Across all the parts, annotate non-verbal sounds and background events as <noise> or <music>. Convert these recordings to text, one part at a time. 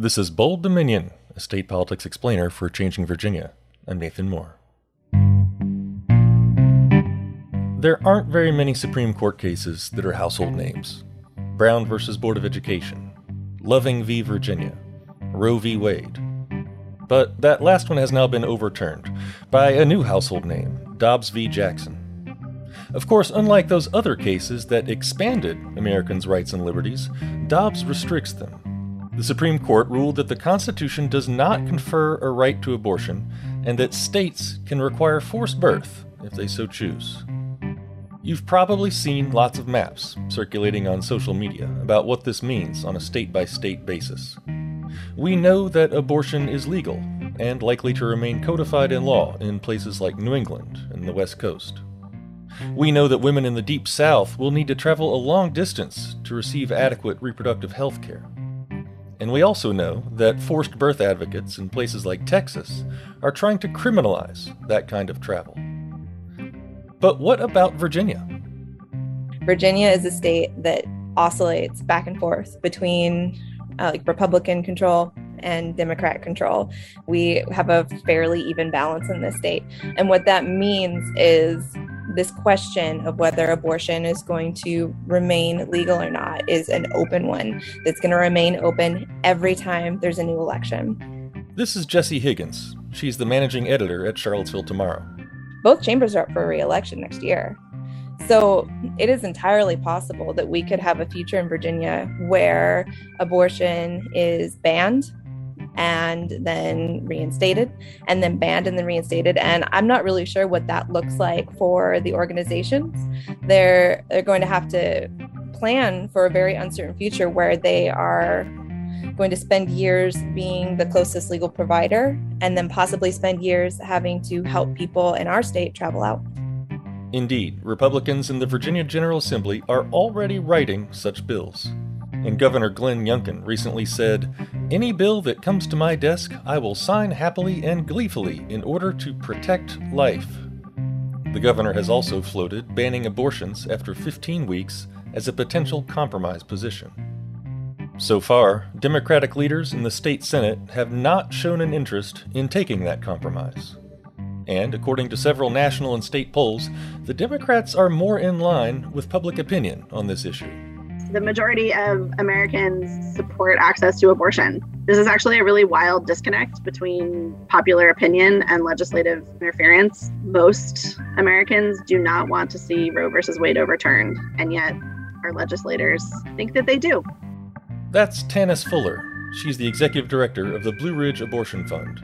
This is Bold Dominion, a state politics explainer for Changing Virginia. I'm Nathan Moore. There aren't very many Supreme Court cases that are household names Brown versus Board of Education, Loving v. Virginia, Roe v. Wade. But that last one has now been overturned by a new household name, Dobbs v. Jackson. Of course, unlike those other cases that expanded Americans' rights and liberties, Dobbs restricts them the Supreme Court ruled that the Constitution does not confer a right to abortion and that states can require forced birth if they so choose. You've probably seen lots of maps circulating on social media about what this means on a state by state basis. We know that abortion is legal and likely to remain codified in law in places like New England and the West Coast. We know that women in the Deep South will need to travel a long distance to receive adequate reproductive health care. And we also know that forced birth advocates in places like Texas are trying to criminalize that kind of travel. But what about Virginia? Virginia is a state that oscillates back and forth between uh, like Republican control and Democrat control. We have a fairly even balance in this state. And what that means is this question of whether abortion is going to remain legal or not is an open one that's going to remain open every time there's a new election. This is Jessie Higgins. She's the managing editor at Charlottesville Tomorrow. Both chambers are up for re-election next year. So it is entirely possible that we could have a future in Virginia where abortion is banned and then reinstated and then banned and then reinstated. And i'm not really sure what that looks like for the organizations. They're they're going to have to plan for a very uncertain future where they are going to spend years being the closest legal provider and then possibly spend years having to help people in our state travel out. Indeed, Republicans in the Virginia General Assembly are already writing such bills. And Governor Glenn Youngkin recently said, Any bill that comes to my desk, I will sign happily and gleefully in order to protect life. The governor has also floated banning abortions after 15 weeks as a potential compromise position. So far, Democratic leaders in the state Senate have not shown an interest in taking that compromise. And according to several national and state polls, the Democrats are more in line with public opinion on this issue the majority of Americans support access to abortion. This is actually a really wild disconnect between popular opinion and legislative interference. Most Americans do not want to see Roe versus Wade overturned, and yet our legislators think that they do. That's Tannis Fuller. She's the executive director of the Blue Ridge Abortion Fund.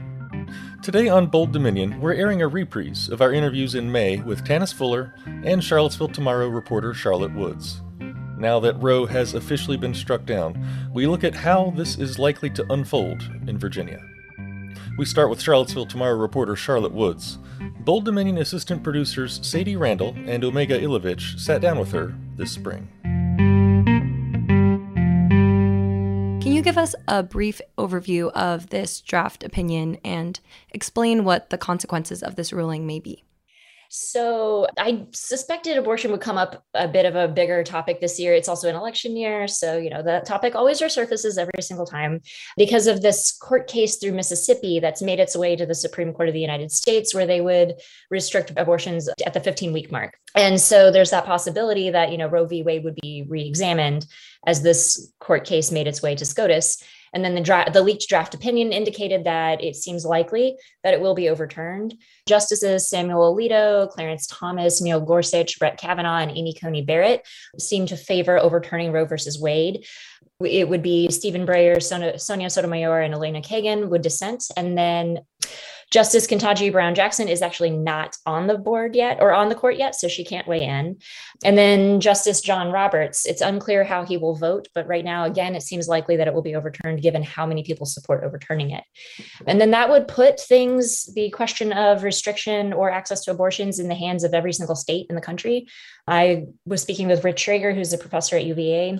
Today on Bold Dominion, we're airing a reprise of our interviews in May with Tannis Fuller and Charlottesville Tomorrow reporter Charlotte Woods. Now that Roe has officially been struck down, we look at how this is likely to unfold in Virginia. We start with Charlottesville Tomorrow reporter Charlotte Woods. Bold Dominion assistant producers Sadie Randall and Omega Ilovich sat down with her this spring. Can you give us a brief overview of this draft opinion and explain what the consequences of this ruling may be? So I suspected abortion would come up a bit of a bigger topic this year. It's also an election year. So, you know, the topic always resurfaces every single time because of this court case through Mississippi that's made its way to the Supreme Court of the United States, where they would restrict abortions at the 15 week mark. And so there's that possibility that, you know, Roe v. Wade would be re examined as this court case made its way to SCOTUS. And then the, dra- the leaked draft opinion indicated that it seems likely that it will be overturned. Justices Samuel Alito, Clarence Thomas, Neil Gorsuch, Brett Kavanaugh, and Amy Coney Barrett seem to favor overturning Roe versus Wade. It would be Stephen Breyer, Sonia Sotomayor, and Elena Kagan would dissent. And then Justice Ketanji Brown Jackson is actually not on the board yet or on the court yet, so she can't weigh in. And then Justice John Roberts, it's unclear how he will vote, but right now, again, it seems likely that it will be overturned given how many people support overturning it. And then that would put things, the question of restriction or access to abortions, in the hands of every single state in the country. I was speaking with Rich Schragger, who's a professor at UVA.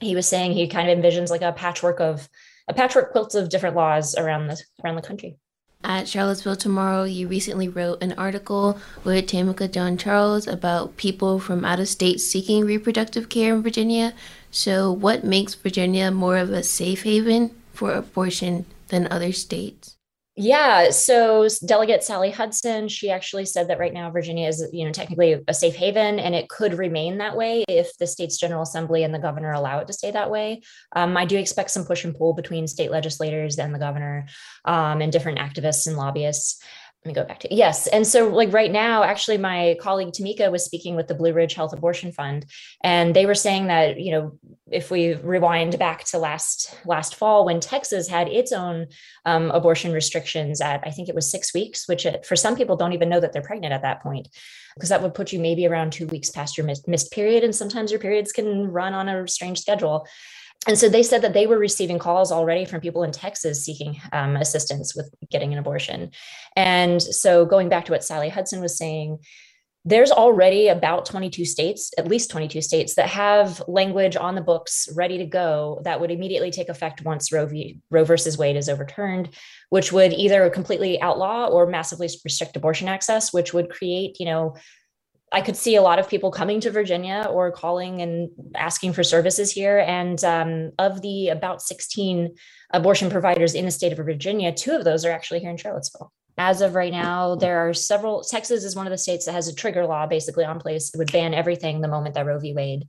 He was saying he kind of envisions like a patchwork of a patchwork quilt of different laws around the around the country. At Charlottesville Tomorrow, you recently wrote an article with Tamika John Charles about people from out of state seeking reproductive care in Virginia. So, what makes Virginia more of a safe haven for abortion than other states? Yeah, so Delegate Sally Hudson, she actually said that right now Virginia is, you know, technically a safe haven, and it could remain that way if the state's General Assembly and the governor allow it to stay that way. Um, I do expect some push and pull between state legislators and the governor, um, and different activists and lobbyists let me go back to yes. And so like right now actually my colleague tamika was speaking with the blue ridge health abortion fund and they were saying that you know if we rewind back to last last fall when texas had its own um, abortion restrictions at i think it was six weeks which it, for some people don't even know that they're pregnant at that point because that would put you maybe around two weeks past your missed, missed period and sometimes your periods can run on a strange schedule and so they said that they were receiving calls already from people in Texas seeking um, assistance with getting an abortion. And so going back to what Sally Hudson was saying, there's already about 22 states, at least 22 states, that have language on the books ready to go that would immediately take effect once Roe, v, Roe versus Wade is overturned, which would either completely outlaw or massively restrict abortion access, which would create, you know, I could see a lot of people coming to Virginia or calling and asking for services here. And um, of the about 16 abortion providers in the state of Virginia, two of those are actually here in Charlottesville. As of right now, there are several. Texas is one of the states that has a trigger law basically on place. It would ban everything the moment that Roe v. Wade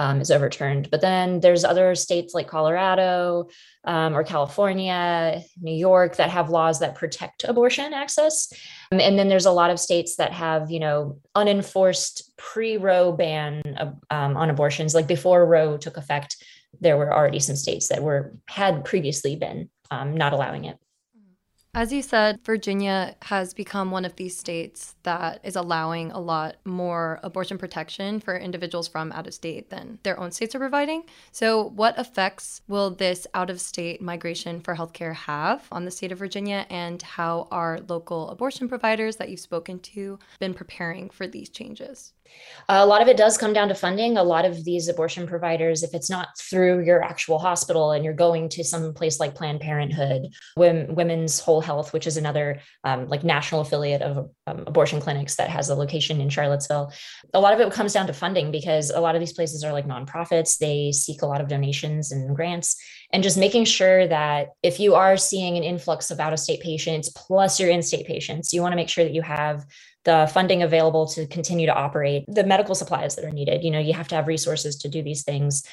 um, is overturned. But then there's other states like Colorado um, or California, New York that have laws that protect abortion access. Um, and then there's a lot of states that have, you know, unenforced pre-Roe ban um, on abortions. Like before Roe took effect, there were already some states that were had previously been um, not allowing it. As you said, Virginia has become one of these states that is allowing a lot more abortion protection for individuals from out of state than their own states are providing. So, what effects will this out of state migration for healthcare have on the state of Virginia, and how are local abortion providers that you've spoken to been preparing for these changes? A lot of it does come down to funding. A lot of these abortion providers, if it's not through your actual hospital and you're going to some place like Planned Parenthood, Women's Whole Health, which is another um, like national affiliate of um, abortion clinics that has a location in Charlottesville, a lot of it comes down to funding because a lot of these places are like nonprofits. They seek a lot of donations and grants, and just making sure that if you are seeing an influx of out of state patients plus your in state patients, you want to make sure that you have the funding available to continue to operate the medical supplies that are needed. You know you have to have resources to do these things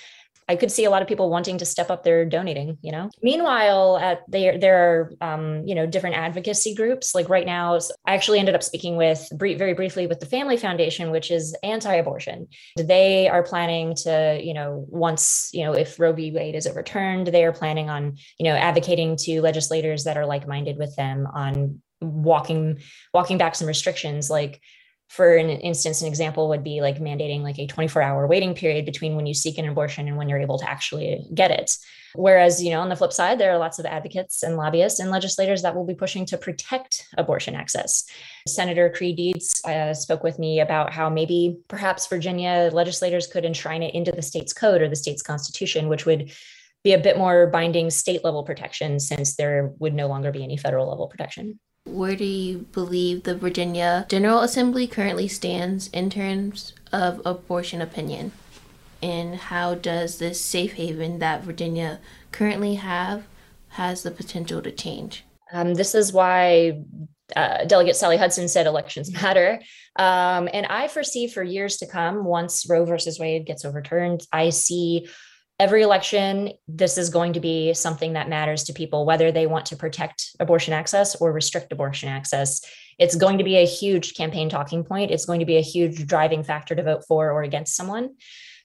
I could see a lot of people wanting to step up their donating, you know. Meanwhile, at there there are um, you know different advocacy groups. Like right now, I actually ended up speaking with very briefly with the Family Foundation, which is anti-abortion. They are planning to, you know, once you know if Roe v. Wade is overturned, they are planning on you know advocating to legislators that are like-minded with them on walking walking back some restrictions like for an instance an example would be like mandating like a 24 hour waiting period between when you seek an abortion and when you're able to actually get it. Whereas you know on the flip side there are lots of advocates and lobbyists and legislators that will be pushing to protect abortion access. Senator creigh deeds uh, spoke with me about how maybe perhaps virginia legislators could enshrine it into the state's code or the state's constitution which would be a bit more binding state level protection since there would no longer be any federal level protection where do you believe the Virginia General Assembly currently stands in terms of abortion opinion? And how does this safe haven that Virginia currently have has the potential to change? Um, this is why uh, Delegate Sally Hudson said elections matter. Um, and I foresee for years to come, once Roe versus Wade gets overturned, I see every election, this is going to be something that matters to people, whether they want to protect abortion access or restrict abortion access. It's going to be a huge campaign talking point. It's going to be a huge driving factor to vote for or against someone.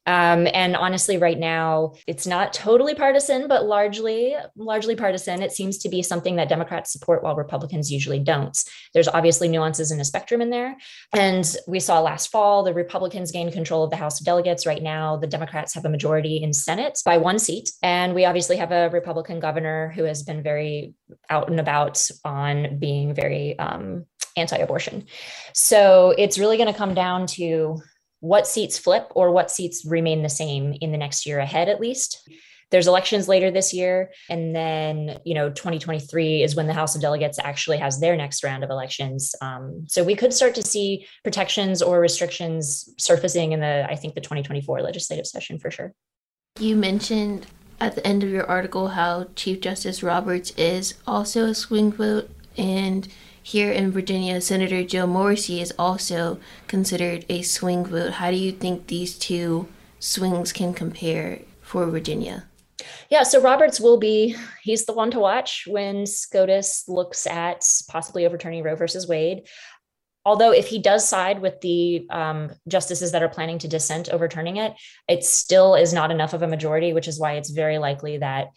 Um, and honestly, right now, it's not totally partisan, but largely, largely partisan. It seems to be something that Democrats support while Republicans usually don't. There's obviously nuances in a spectrum in there. And we saw last fall, the Republicans gained control of the House of Delegates. Right now, the Democrats have a majority in Senate by one seat. And we obviously have a Republican governor who has been very out and about on being very um, anti abortion. So it's really going to come down to what seats flip or what seats remain the same in the next year ahead, at least. There's elections later this year. And then, you know, 2023 is when the House of Delegates actually has their next round of elections. Um, so we could start to see protections or restrictions surfacing in the, I think, the 2024 legislative session for sure. You mentioned at the end of your article how Chief Justice Roberts is also a swing vote, and here in Virginia, Senator Joe Morrissey is also considered a swing vote. How do you think these two swings can compare for Virginia? Yeah, so Roberts will be, he's the one to watch when SCOTUS looks at possibly overturning Roe versus Wade. Although, if he does side with the um, justices that are planning to dissent overturning it, it still is not enough of a majority, which is why it's very likely that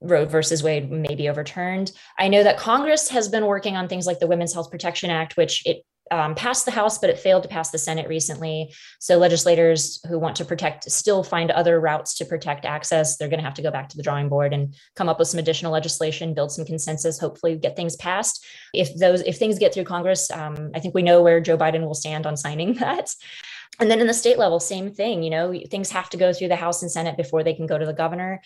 Roe versus Wade may be overturned. I know that Congress has been working on things like the Women's Health Protection Act, which it um, passed the House, but it failed to pass the Senate recently. So legislators who want to protect still find other routes to protect access. They're going to have to go back to the drawing board and come up with some additional legislation, build some consensus, hopefully get things passed. If those if things get through Congress, um, I think we know where Joe Biden will stand on signing <laughs> that. And then in the state level, same thing. You know, things have to go through the House and Senate before they can go to the governor.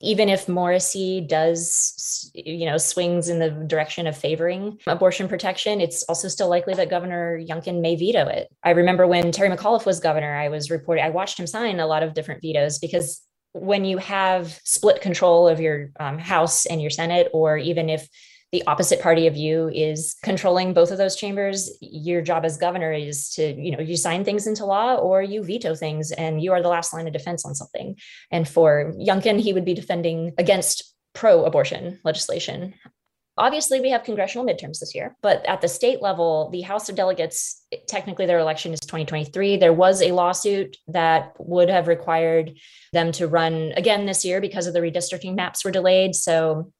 Even if Morrissey does, you know, swings in the direction of favoring abortion protection, it's also still likely that Governor Youngkin may veto it. I remember when Terry McAuliffe was governor, I was reporting, I watched him sign a lot of different vetoes because when you have split control of your um, House and your Senate, or even if the opposite party of you is controlling both of those chambers your job as governor is to you know you sign things into law or you veto things and you are the last line of defense on something and for youngkin he would be defending against pro-abortion legislation Obviously, we have congressional midterms this year, but at the state level, the House of Delegates, technically their election is 2023. There was a lawsuit that would have required them to run again this year because of the redistricting maps were delayed. So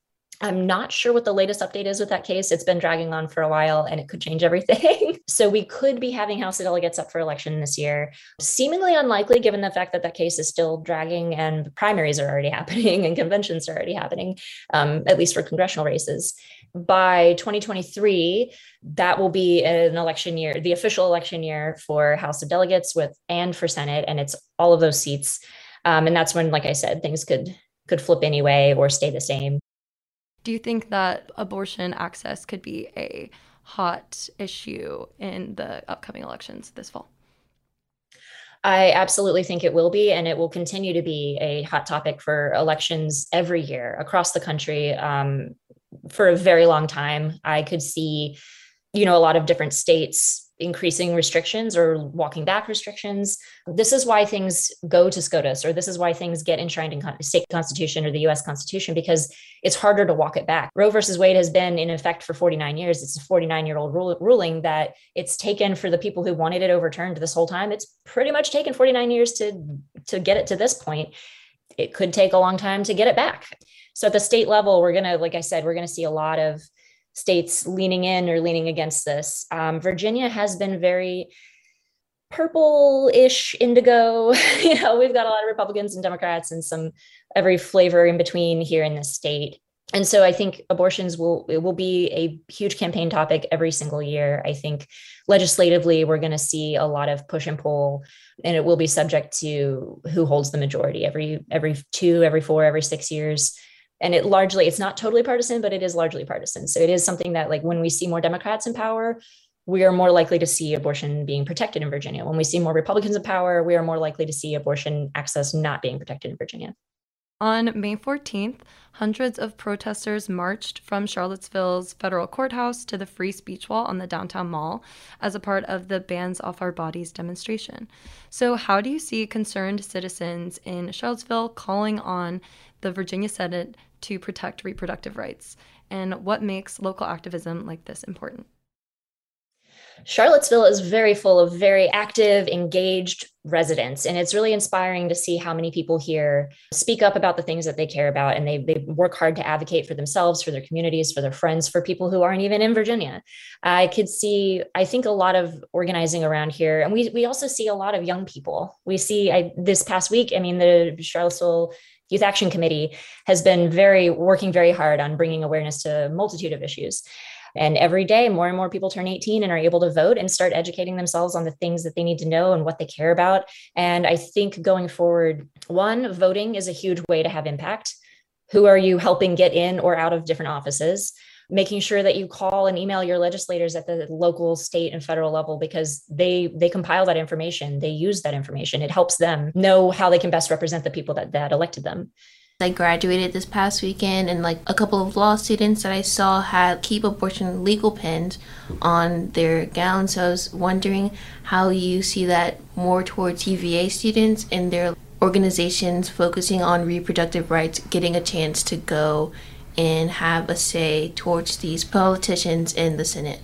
I'm not sure what the latest update is with that case. It's been dragging on for a while and it could change everything. <laughs> so we could be having House of Delegates up for election this year. Seemingly unlikely given the fact that that case is still dragging and primaries are already <laughs> happening and conventions are already happening, um, at least for congressional races. By 2023, that will be an election year, the official election year for House of Delegates with and for Senate, and it's all of those seats. Um, and that's when, like I said, things could could flip anyway or stay the same. Do you think that abortion access could be a hot issue in the upcoming elections this fall? I absolutely think it will be, and it will continue to be a hot topic for elections every year across the country um, for a very long time. I could see, you know, a lot of different states increasing restrictions or walking back restrictions. This is why things go to SCOTUS, or this is why things get enshrined in state constitution or the US Constitution, because it's harder to walk it back. Roe versus Wade has been in effect for 49 years. It's a 49 year old ruling that it's taken for the people who wanted it overturned this whole time. It's pretty much taken 49 years to, to get it to this point. It could take a long time to get it back. So at the state level, we're going to, like I said, we're going to see a lot of states leaning in or leaning against this. Um, Virginia has been very purple-ish indigo. <laughs> You know we've got a lot of republicans and democrats and some every flavor in between here in this state. And so i think abortions will it will be a huge campaign topic every single year. I think legislatively we're going to see a lot of push and pull and it will be subject to who holds the majority every every two every four every six years and it largely it's not totally partisan but it is largely partisan. So it is something that like when we see more democrats in power we are more likely to see abortion being protected in virginia. When we see more republicans in power we are more likely to see abortion access not being protected in virginia. On May 14th, hundreds of protesters marched from Charlottesville's federal courthouse to the Free Speech Wall on the downtown mall as a part of the Bans Off Our Bodies demonstration. So, how do you see concerned citizens in Charlottesville calling on the Virginia Senate to protect reproductive rights? And what makes local activism like this important? Charlottesville is very full of very active, engaged residents. And it's really inspiring to see how many people here speak up about the things that they care about. And they, they work hard to advocate for themselves, for their communities, for their friends, for people who aren't even in Virginia. I could see, I think, a lot of organizing around here. And we, we also see a lot of young people. We see I, this past week, I mean, the Charlottesville Youth Action Committee has been very working very hard on bringing awareness to a multitude of issues. And every day, more and more people turn 18 and are able to vote and start educating themselves on the things that they need to know and what they care about. And I think going forward, one, voting is a huge way to have impact. Who are you helping get in or out of different offices? Making sure that you call and email your legislators at the local state and federal level because they they compile that information they use that information it helps them know how they can best represent the people that that elected them I graduated this past weekend, and like a couple of law students that I saw had keep abortion legal pins on their gowns. So I was wondering how you see that more towards UVA students and their organizations focusing on reproductive rights getting a chance to go and have a say towards these politicians in the Senate.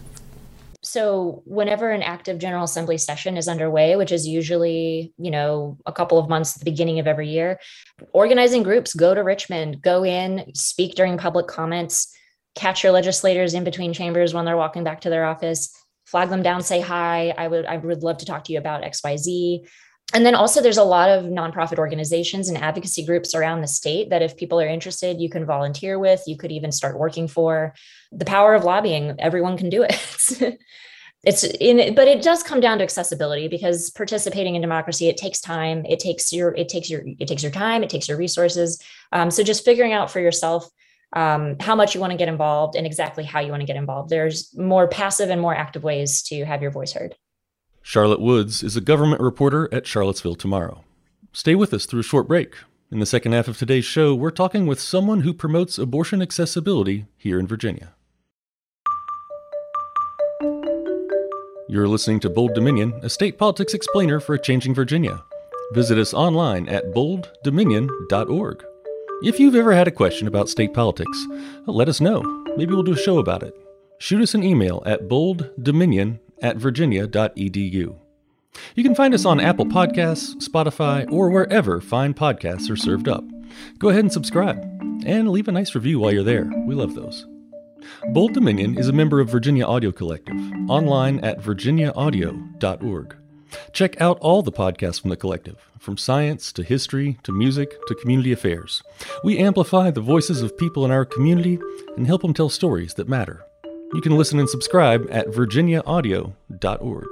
So whenever an active general assembly session is underway which is usually you know a couple of months at the beginning of every year organizing groups go to richmond go in speak during public comments catch your legislators in between chambers when they're walking back to their office flag them down say hi i would i would love to talk to you about xyz and then also there's a lot of nonprofit organizations and advocacy groups around the state that if people are interested you can volunteer with you could even start working for. The power of lobbying everyone can do it. <laughs> It's in but it does come down to accessibility because participating in democracy it takes time it takes your it takes your it takes your time it takes your resources. Um, so just figuring out for yourself um, how much you want to get involved and exactly how you want to get involved. There's more passive and more active ways to have your voice heard charlotte woods is a government reporter at charlottesville tomorrow stay with us through a short break in the second half of today's show we're talking with someone who promotes abortion accessibility here in virginia You're listening to Bold Dominion, a state politics explainer for a changing Virginia. Visit us online at bolddominion.org. If you've ever had a question about state politics, let us know. Maybe we'll do a show about it. Shoot us an email at bolddominion at virginia.edu. You can find us on Apple Podcasts, Spotify, or wherever fine podcasts are served up. Go ahead and subscribe and leave a nice review while you're there. We love those. Bold Dominion is a member of Virginia Audio Collective, online at virginiaaudio.org. Check out all the podcasts from the collective, from science to history to music to community affairs. We amplify the voices of people in our community and help them tell stories that matter. You can listen and subscribe at virginiaaudio.org.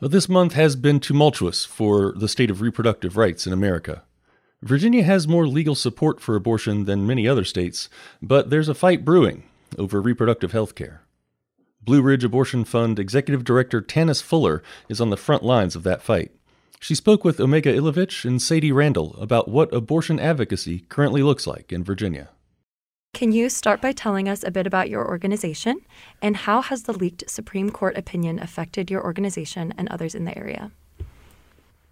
This month has been tumultuous for the state of reproductive rights in America. Virginia has more legal support for abortion than many other states, but there's a fight brewing over reproductive health care. Blue Ridge Abortion Fund Executive Director Tannis Fuller is on the front lines of that fight. She spoke with Omega Ilovich and Sadie Randall about what abortion advocacy currently looks like in Virginia. Can you start by telling us a bit about your organization and how has the leaked Supreme Court opinion affected your organization and others in the area?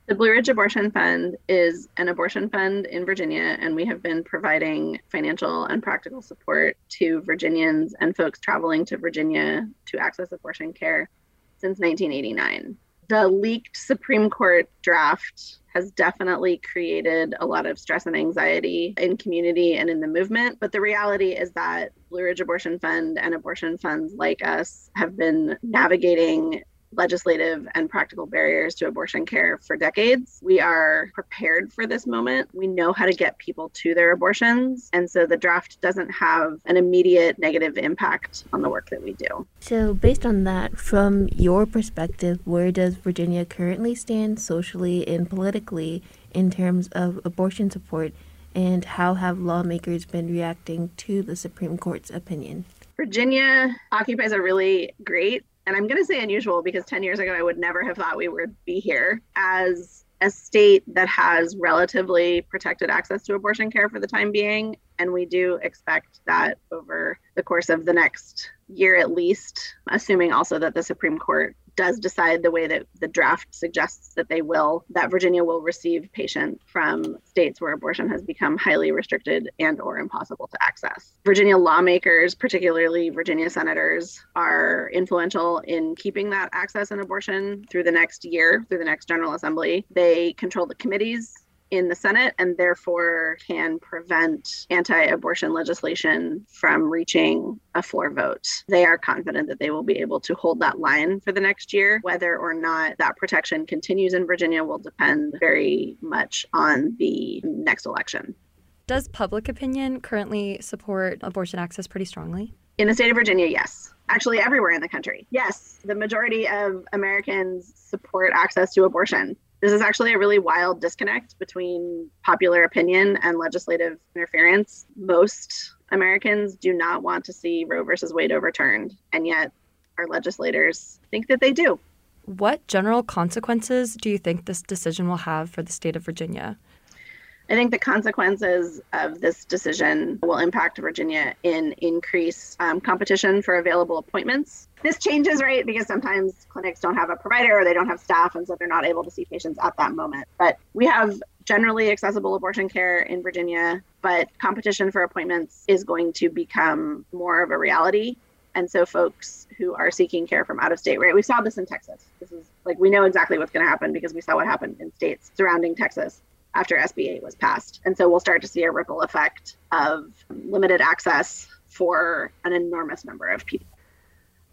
The Blue Ridge Abortion Fund is an abortion fund in Virginia, and we have been providing financial and practical support to Virginians and folks traveling to Virginia to access abortion care since 1989. The leaked Supreme Court draft has definitely created a lot of stress and anxiety in community and in the movement. But the reality is that Blue Ridge Abortion Fund and abortion funds like us have been navigating legislative and practical barriers to abortion care for decades. We are prepared for this moment. We know how to get people to their abortions. And so the draft doesn't have an immediate negative impact on the work that we do. So, based on that, from your perspective, where does Virginia currently stand socially and politically in terms of abortion support? And how have lawmakers been reacting to the Supreme Court's opinion? Virginia occupies a really great and I'm going to say unusual because 10 years ago, I would never have thought we would be here as a state that has relatively protected access to abortion care for the time being. And we do expect that over the course of the next year at least, assuming also that the Supreme Court does decide the way that the draft suggests that they will, that Virginia will receive patients from states where abortion has become highly restricted and or impossible to access. Virginia lawmakers, particularly Virginia senators, are influential in keeping that access and abortion through the next year, through the next General Assembly. They control the committees in the Senate and therefore can prevent anti abortion legislation from reaching a floor vote. They are confident that they will be able to hold that line for the next year. Whether or not that protection continues in Virginia will depend very much on the next election. Does public opinion currently support abortion access pretty strongly? In the state of Virginia, yes. Actually, everywhere in the country. Yes, the majority of Americans support access to abortion this is actually a really wild disconnect between popular opinion and legislative interference. Most Americans do not want to see Roe versus Wade overturned, and yet our legislators think that they do. What general consequences do you think this decision will have for the state of Virginia? I think the consequences of this decision will impact Virginia in increased um, competition for available appointments. This changes, right? Because sometimes clinics don't have a provider or they don't have staff, and so they're not able to see patients at that moment. But we have generally accessible abortion care in Virginia, but competition for appointments is going to become more of a reality. And so, folks who are seeking care from out of state, right? We saw this in Texas. This is like we know exactly what's going to happen because we saw what happened in states surrounding Texas after SB 8 was passed. And so we'll start to see a ripple effect of limited access for an enormous number of people.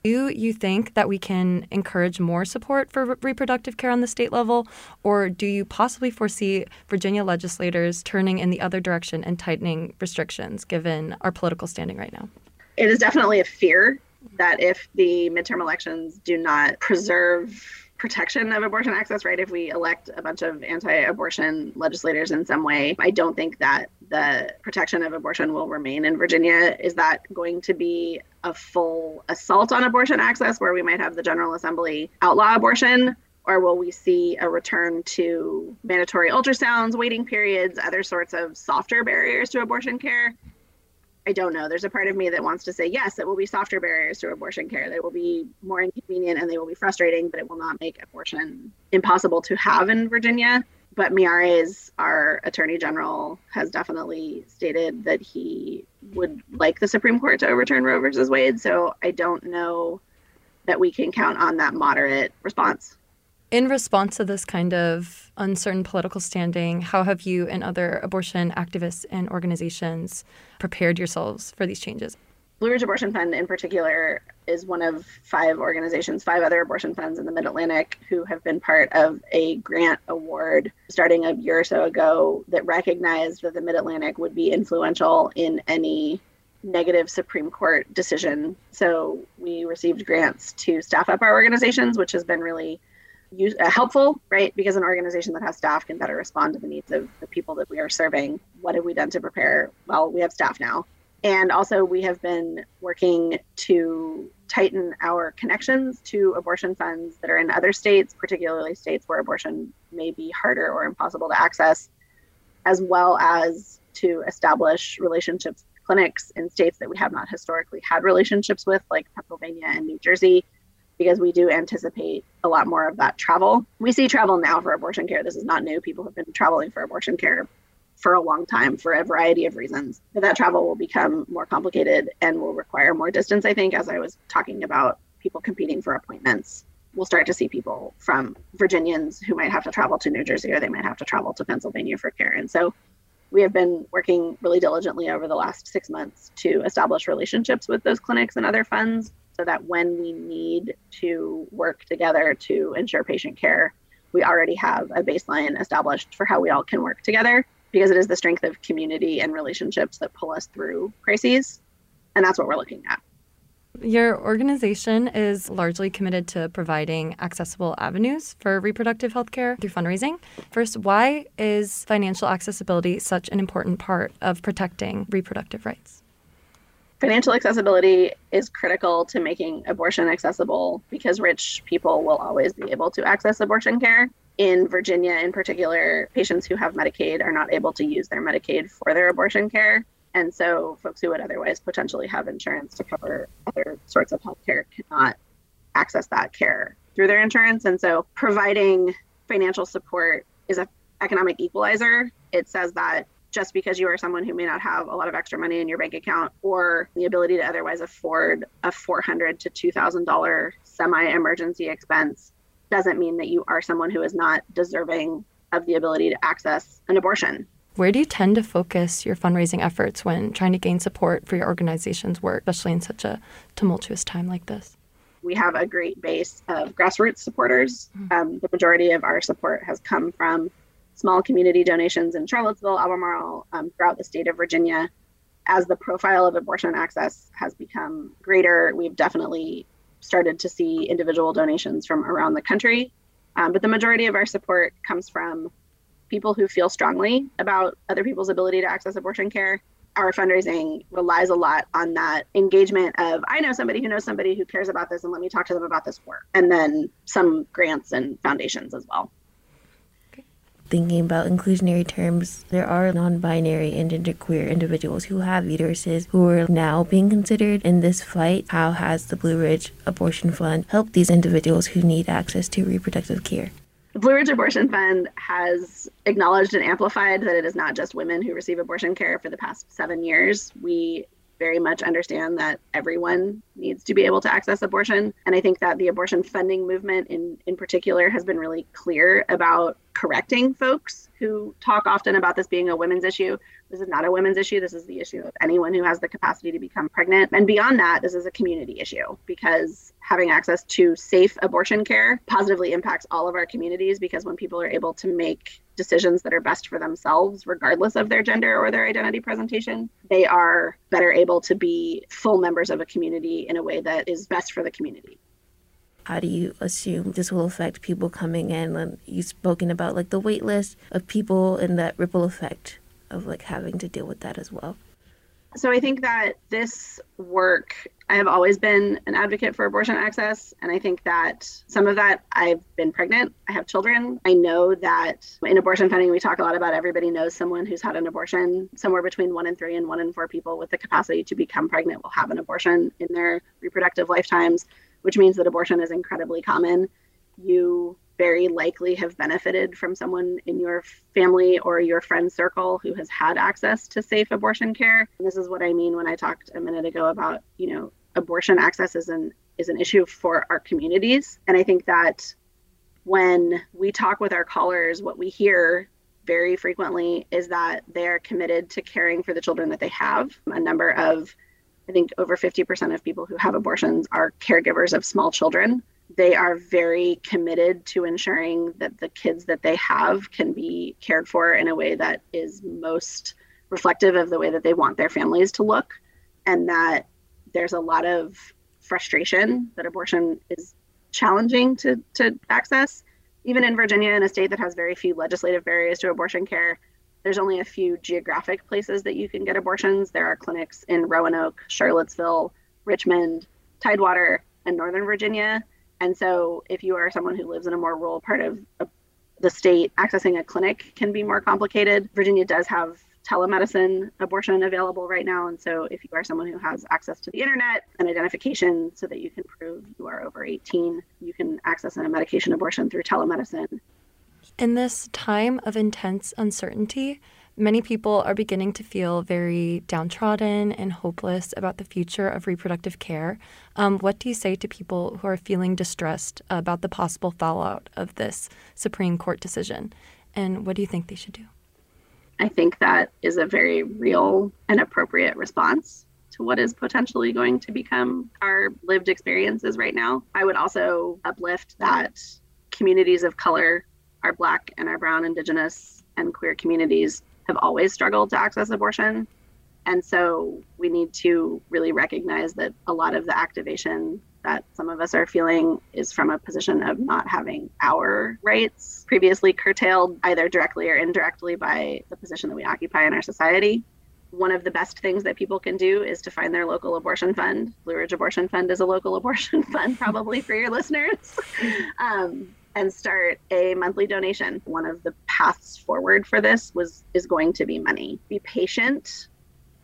Do you think that we can encourage more support for re- reproductive care on the state level, or do you possibly foresee Virginia legislators turning in the other direction and tightening restrictions given our political standing right now? It is definitely a fear that if the midterm elections do not preserve protection of abortion access, right? If we elect a bunch of anti abortion legislators in some way, I don't think that the protection of abortion will remain in Virginia. Is that going to be a full assault on abortion access where we might have the General Assembly outlaw abortion? Or will we see a return to mandatory ultrasounds, waiting periods, other sorts of softer barriers to abortion care? I don't know. There's a part of me that wants to say, yes, it will be softer barriers to abortion care. They will be more inconvenient and they will be frustrating, but it will not make abortion impossible to have in Virginia. But Miyares, our attorney general, has definitely stated that he would like the Supreme Court to overturn Roe versus Wade. So I don't know that we can count on that moderate response. In response to this kind of uncertain political standing, how have you and other abortion activists and organizations prepared yourselves for these changes? Blue Ridge Abortion Fund, in particular, is one of five organizations, five other abortion funds in the Mid Atlantic, who have been part of a grant award starting a year or so ago that recognized that the Mid Atlantic would be influential in any negative Supreme Court decision. So we received grants to staff up our organizations, which has been really use, uh, helpful, right? Because an organization that has staff can better respond to the needs of the people that we are serving. What have we done to prepare? Well, we have staff now. And also, we have been working to tighten our connections to abortion funds that are in other states, particularly states where abortion may be harder or impossible to access, as well as to establish relationships with clinics in states that we have not historically had relationships with, like Pennsylvania and New Jersey, because we do anticipate a lot more of that travel. We see travel now for abortion care. This is not new. People have been traveling for abortion care for a long time for a variety of reasons. But that travel will become more complicated and will require more distance, I think, as I was talking about people competing for appointments. We'll start to see people from Virginians who might have to travel to New Jersey or they might have to travel to Pennsylvania for care. And so we have been working really diligently over the last six months to establish relationships with those clinics and other funds so that when we need to work together to ensure patient care, we already have a baseline established for how we all can work together because it is the strength of community and relationships that pull us through crises. And that's what we're looking at. Your organization is largely committed to providing accessible avenues for reproductive health care through fundraising. First, why is financial accessibility such an important part of protecting reproductive rights? Financial accessibility is critical to making abortion accessible because rich people will always be able to access abortion care. In Virginia, in particular, patients who have Medicaid are not able to use their Medicaid for their abortion care. And so, folks who would otherwise potentially have insurance to cover other sorts of health care cannot access that care through their insurance. And so, providing financial support is an economic equalizer. It says that just because you are someone who may not have a lot of extra money in your bank account or the ability to otherwise afford a $400 to $2,000 semi emergency expense doesn't mean that you are someone who is not deserving of the ability to access an abortion. Where do you tend to focus your fundraising efforts when trying to gain support for your organization's work, especially in such a tumultuous time like this? We have a great base of grassroots supporters. Mm-hmm. Um, the majority of our support has come from small community donations in Charlottesville, Albemarle, um, throughout the state of Virginia. As the profile of abortion access has become greater, we've definitely started to see individual donations from around the country. Um, but the majority of our support comes from people who feel strongly about other people's ability to access abortion care. Our fundraising relies a lot on that engagement of I know somebody who knows somebody who cares about this and let me talk to them about this work. And then some grants and foundations as well. Thinking about inclusionary terms, there are non binary and genderqueer individuals who have uteruses who are now being considered in this fight. How has the Blue Ridge Abortion Fund helped these individuals who need access to reproductive care? The Blue Ridge Abortion Fund has acknowledged and amplified that it is not just women who receive abortion care for the past seven years. We very much understand that everyone needs to be able to access abortion. And I think that the abortion funding movement in, in particular has been really clear about correcting folks who talk often about this being a women's issue. This is not a women's issue. This is the issue of anyone who has the capacity to become pregnant. And beyond that, this is a community issue because having access to safe abortion care positively impacts all of our communities because when people are able to make decisions that are best for themselves, regardless of their gender or their identity presentation, they are better able to be full members of a community in a way that is best for the community. How do you assume this will affect people coming in? And you've spoken about like the wait list of people and that ripple effect of like having to deal with that as well. So i think that this work i have always been an advocate for abortion access and i think that some of that i've been pregnant i have children i know that in abortion funding we talk a lot about everybody knows someone who's had an abortion somewhere between one in three and one in four people with the capacity to become pregnant will have an abortion in their reproductive lifetimes which means that abortion is incredibly common. You very likely have benefited from someone in your family or your friend circle who has had access to safe abortion care. And this is what I mean when I talked a minute ago about, you know, abortion access is an is an issue for our communities. And I think that when we talk with our callers, what we hear very frequently is that they're committed to caring for the children that they have. A number of I think over 50% of people who have abortions are caregivers of small children. They are very committed to ensuring that the kids that they have can be cared for in a way that is most reflective of the way that they want their families to look. And that there's a lot of frustration that abortion is challenging to, to access. Even in Virginia, in a state that has very few legislative barriers to abortion care, there's only a few geographic places that you can get abortions. There are clinics in Roanoke, Charlottesville, Richmond, Tidewater, and Northern Virginia. And so, if you are someone who lives in a more rural part of the state, accessing a clinic can be more complicated. Virginia does have telemedicine abortion available right now. And so, if you are someone who has access to the internet and identification so that you can prove you are over 18, you can access a medication abortion through telemedicine. In this time of intense uncertainty, many people are beginning to feel very downtrodden and hopeless about the future of reproductive care. Um, what do you say to people who are feeling distressed about the possible fallout of this Supreme Court decision? And what do you think they should do? I think that is a very real and appropriate response to what is potentially going to become our lived experiences right now. I would also uplift that communities of color our Black and our Brown, Indigenous, and queer communities have always struggled to access abortion. And so we need to really recognize that a lot of the activation that some of us are feeling is from a position of not having our rights previously curtailed, either directly or indirectly, by the position that we occupy in our society. One of the best things that people can do is to find their local abortion fund. Blue Ridge Abortion Fund is a local <laughs> abortion fund, probably for your listeners. Um, and start a monthly donation. One of the paths forward for this was is going to be money. Be patient.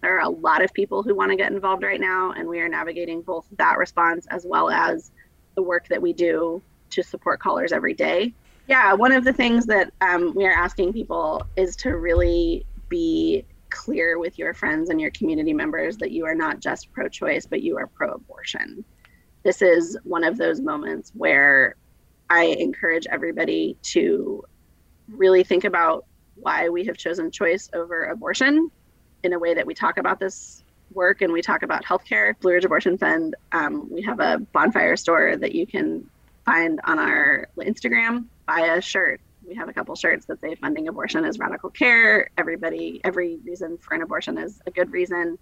There are a lot of people who want to get involved right now, and we are navigating both that response as well as the work that we do to support callers every day. Yeah, one of the things that um, we are asking people is to really be clear with your friends and your community members that you are not just pro choice, but you are pro abortion. This is one of those moments where I encourage everybody to really think about why we have chosen choice over abortion in a way that we talk about this work and we talk about healthcare. Blue Ridge Abortion Fund, um, we have a bonfire store that you can find on our Instagram. Buy a shirt. We have a couple shirts that say funding abortion is radical care. Everybody, every reason for an abortion is a good reason.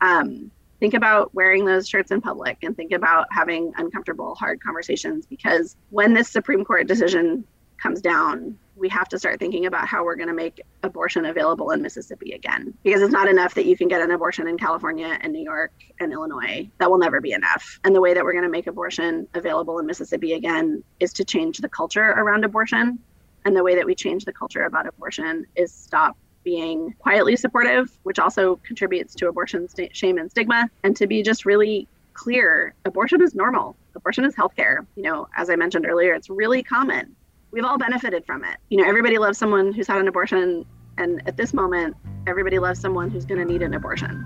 Um, think about wearing those shirts in public and think about having uncomfortable, hard conversations because when this Supreme Court decision comes down, we have to start thinking about how we're going to make abortion available in Mississippi again. Because it's not enough that you can get an abortion in California and New York and Illinois. That will never be enough. And the way that we're going to make abortion available in Mississippi again is to change the culture around abortion And the way that we change the culture about abortion is stop being quietly supportive, which also contributes to abortion st- shame and stigma, and to be just really clear abortion is normal. Abortion is healthcare. You know, as I mentioned earlier, it's really common. We've all benefited from it. You know, everybody loves someone who's had an abortion, and at this moment, everybody loves someone who's going to need an abortion.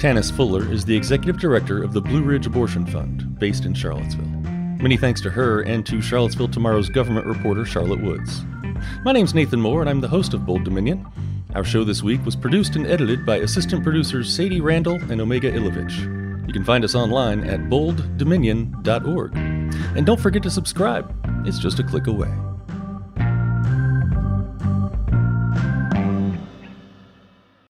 Tannis Fuller is the executive director of the Blue Ridge Abortion Fund, based in Charlottesville. Many thanks to her and to Charlottesville Tomorrow's government reporter, Charlotte Woods. My name's Nathan Moore, and I'm the host of Bold Dominion. Our show this week was produced and edited by assistant producers Sadie Randall and Omega Ilovich. You can find us online at bolddominion.org. And don't forget to subscribe, it's just a click away.